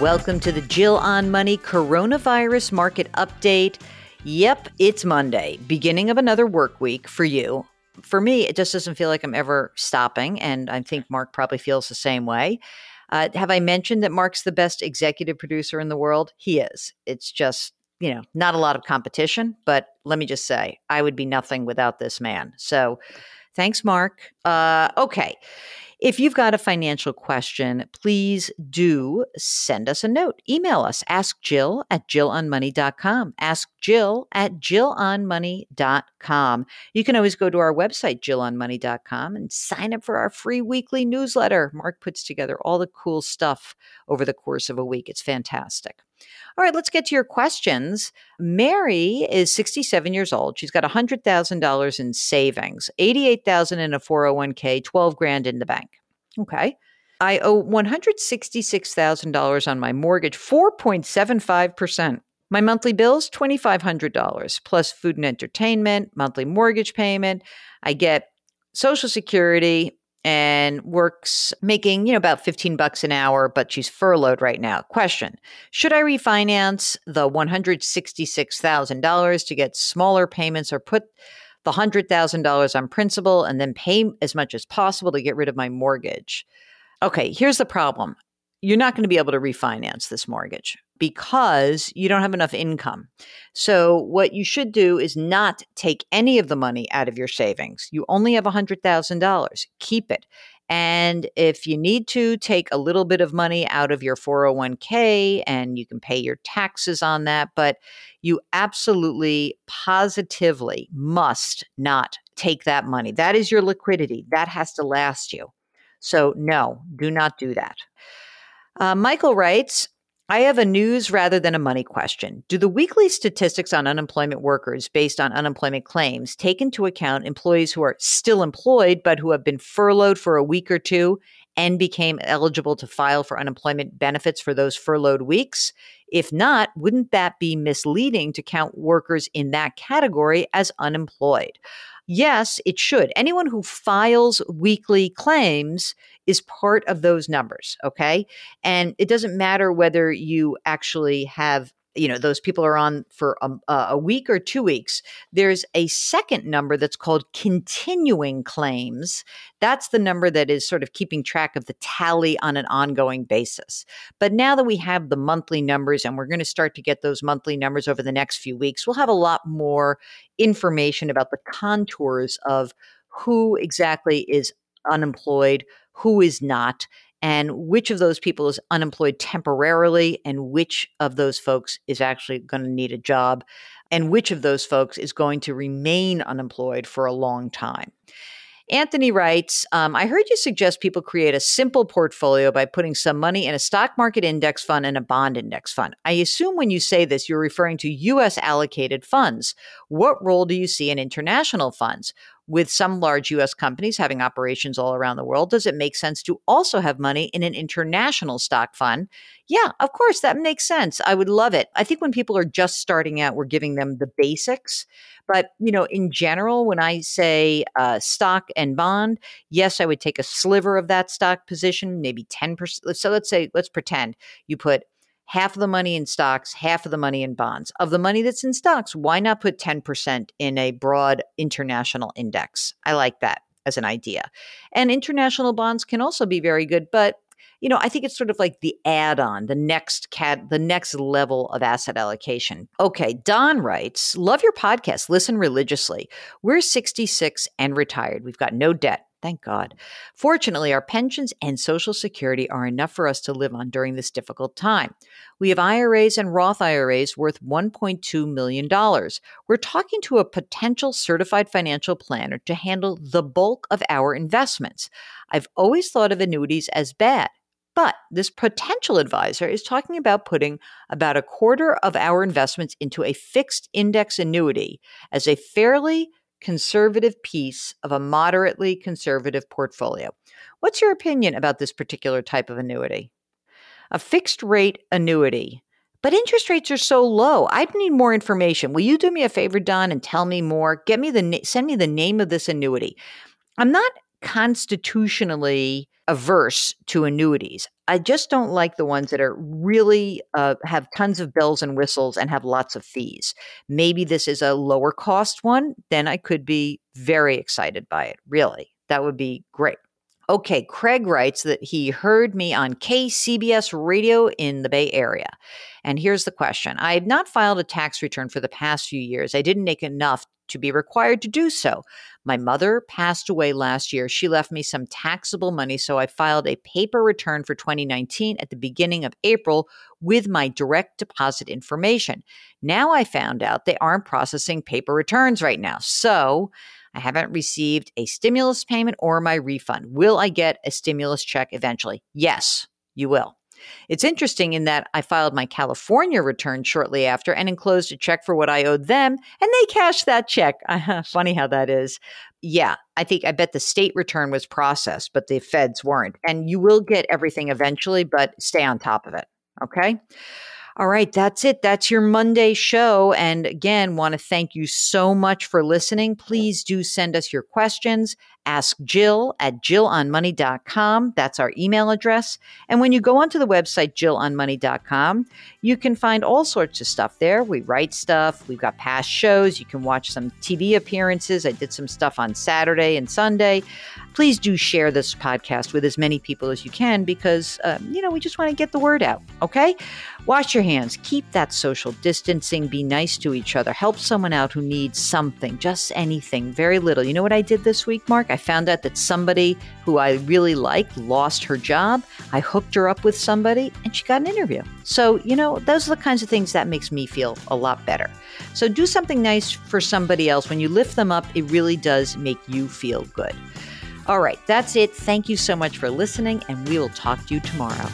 Welcome to the Jill on Money Coronavirus Market Update. Yep, it's Monday, beginning of another work week for you. For me, it just doesn't feel like I'm ever stopping, and I think Mark probably feels the same way. Uh, have I mentioned that Mark's the best executive producer in the world? He is. It's just, you know, not a lot of competition, but let me just say, I would be nothing without this man. So thanks, Mark. Uh, okay. If you've got a financial question, please do send us a note. Email us. Ask Jill at jillonmoney.com. Ask Jill at jillonmoney.com. You can always go to our website, jillonmoney.com, and sign up for our free weekly newsletter. Mark puts together all the cool stuff over the course of a week. It's fantastic. All right, let's get to your questions. Mary is 67 years old. She's got $100,000 in savings, 88,000 in a 401k, 12 grand in the bank. Okay. I owe $166,000 on my mortgage, 4.75%. My monthly bills, $2,500 plus food and entertainment, monthly mortgage payment. I get Social Security, and works making, you know, about 15 bucks an hour, but she's furloughed right now. Question Should I refinance the $166,000 to get smaller payments or put the $100,000 on principal and then pay as much as possible to get rid of my mortgage? Okay, here's the problem you're not going to be able to refinance this mortgage because you don't have enough income. So, what you should do is not take any of the money out of your savings. You only have $100,000. Keep it. And if you need to, take a little bit of money out of your 401k and you can pay your taxes on that. But you absolutely, positively must not take that money. That is your liquidity. That has to last you. So, no, do not do that. Uh, Michael writes, I have a news rather than a money question. Do the weekly statistics on unemployment workers based on unemployment claims take into account employees who are still employed but who have been furloughed for a week or two and became eligible to file for unemployment benefits for those furloughed weeks? If not, wouldn't that be misleading to count workers in that category as unemployed? Yes, it should. Anyone who files weekly claims is part of those numbers. Okay. And it doesn't matter whether you actually have you know those people are on for a, uh, a, week or two weeks there's a second number that's called continuing claims. That's the number that is sort of keeping track of the tally on an ongoing basis. But now that we have the monthly numbers and we're going to start to get those monthly numbers over the next few weeks we'll have a lot more information about the contours of who exactly is unemployed who is not, and which of those people is unemployed temporarily, and which of those folks is actually going to need a job, and which of those folks is going to remain unemployed for a long time. Anthony writes, um, I heard you suggest people create a simple portfolio by putting some money in a stock market index fund and a bond index fund. I assume when you say this, you're referring to U.S. allocated funds. What role do you see in international funds? With some large US companies having operations all around the world, does it make sense to also have money in an international stock fund? Yeah, of course, that makes sense. I would love it. I think when people are just starting out, we're giving them the basics. But, you know, in general, when I say uh, stock and bond, yes, I would take a sliver of that stock position, maybe 10%. So let's say, let's pretend you put half of the money in stocks, half of the money in bonds. Of the money that's in stocks, why not put 10% in a broad international index? I like that as an idea. And international bonds can also be very good, but you know, I think it's sort of like the add-on, the next cat, the next level of asset allocation. Okay, Don writes, "Love your podcast. Listen religiously. We're 66 and retired. We've got no debt. Thank God. Fortunately, our pensions and Social Security are enough for us to live on during this difficult time. We have IRAs and Roth IRAs worth $1.2 million. We're talking to a potential certified financial planner to handle the bulk of our investments. I've always thought of annuities as bad. But this potential advisor is talking about putting about a quarter of our investments into a fixed index annuity as a fairly conservative piece of a moderately conservative portfolio. What's your opinion about this particular type of annuity? A fixed rate annuity, but interest rates are so low. I'd need more information. Will you do me a favor, Don, and tell me more? Get me the send me the name of this annuity. I'm not constitutionally averse to annuities. I just don't like the ones that are really uh, have tons of bells and whistles and have lots of fees. Maybe this is a lower cost one, then I could be very excited by it. Really, that would be great. Okay, Craig writes that he heard me on KCBS radio in the Bay Area. And here's the question I have not filed a tax return for the past few years. I didn't make enough to be required to do so. My mother passed away last year. She left me some taxable money, so I filed a paper return for 2019 at the beginning of April with my direct deposit information. Now I found out they aren't processing paper returns right now. So I haven't received a stimulus payment or my refund. Will I get a stimulus check eventually? Yes, you will. It's interesting in that I filed my California return shortly after and enclosed a check for what I owed them, and they cashed that check. Uh-huh, funny how that is. Yeah, I think I bet the state return was processed, but the feds weren't. And you will get everything eventually, but stay on top of it. Okay. All right, that's it. That's your Monday show. And again, want to thank you so much for listening. Please do send us your questions Ask Jill at jillonmoney.com. That's our email address. And when you go onto the website, jillonmoney.com, you can find all sorts of stuff there. We write stuff, we've got past shows, you can watch some TV appearances. I did some stuff on Saturday and Sunday. Please do share this podcast with as many people as you can because, uh, you know, we just want to get the word out, okay? Wash your hands, keep that social distancing, be nice to each other, help someone out who needs something, just anything, very little. You know what I did this week, Mark? I found out that somebody who I really like lost her job. I hooked her up with somebody and she got an interview. So, you know, those are the kinds of things that makes me feel a lot better. So, do something nice for somebody else. When you lift them up, it really does make you feel good. All right, that's it. Thank you so much for listening, and we will talk to you tomorrow.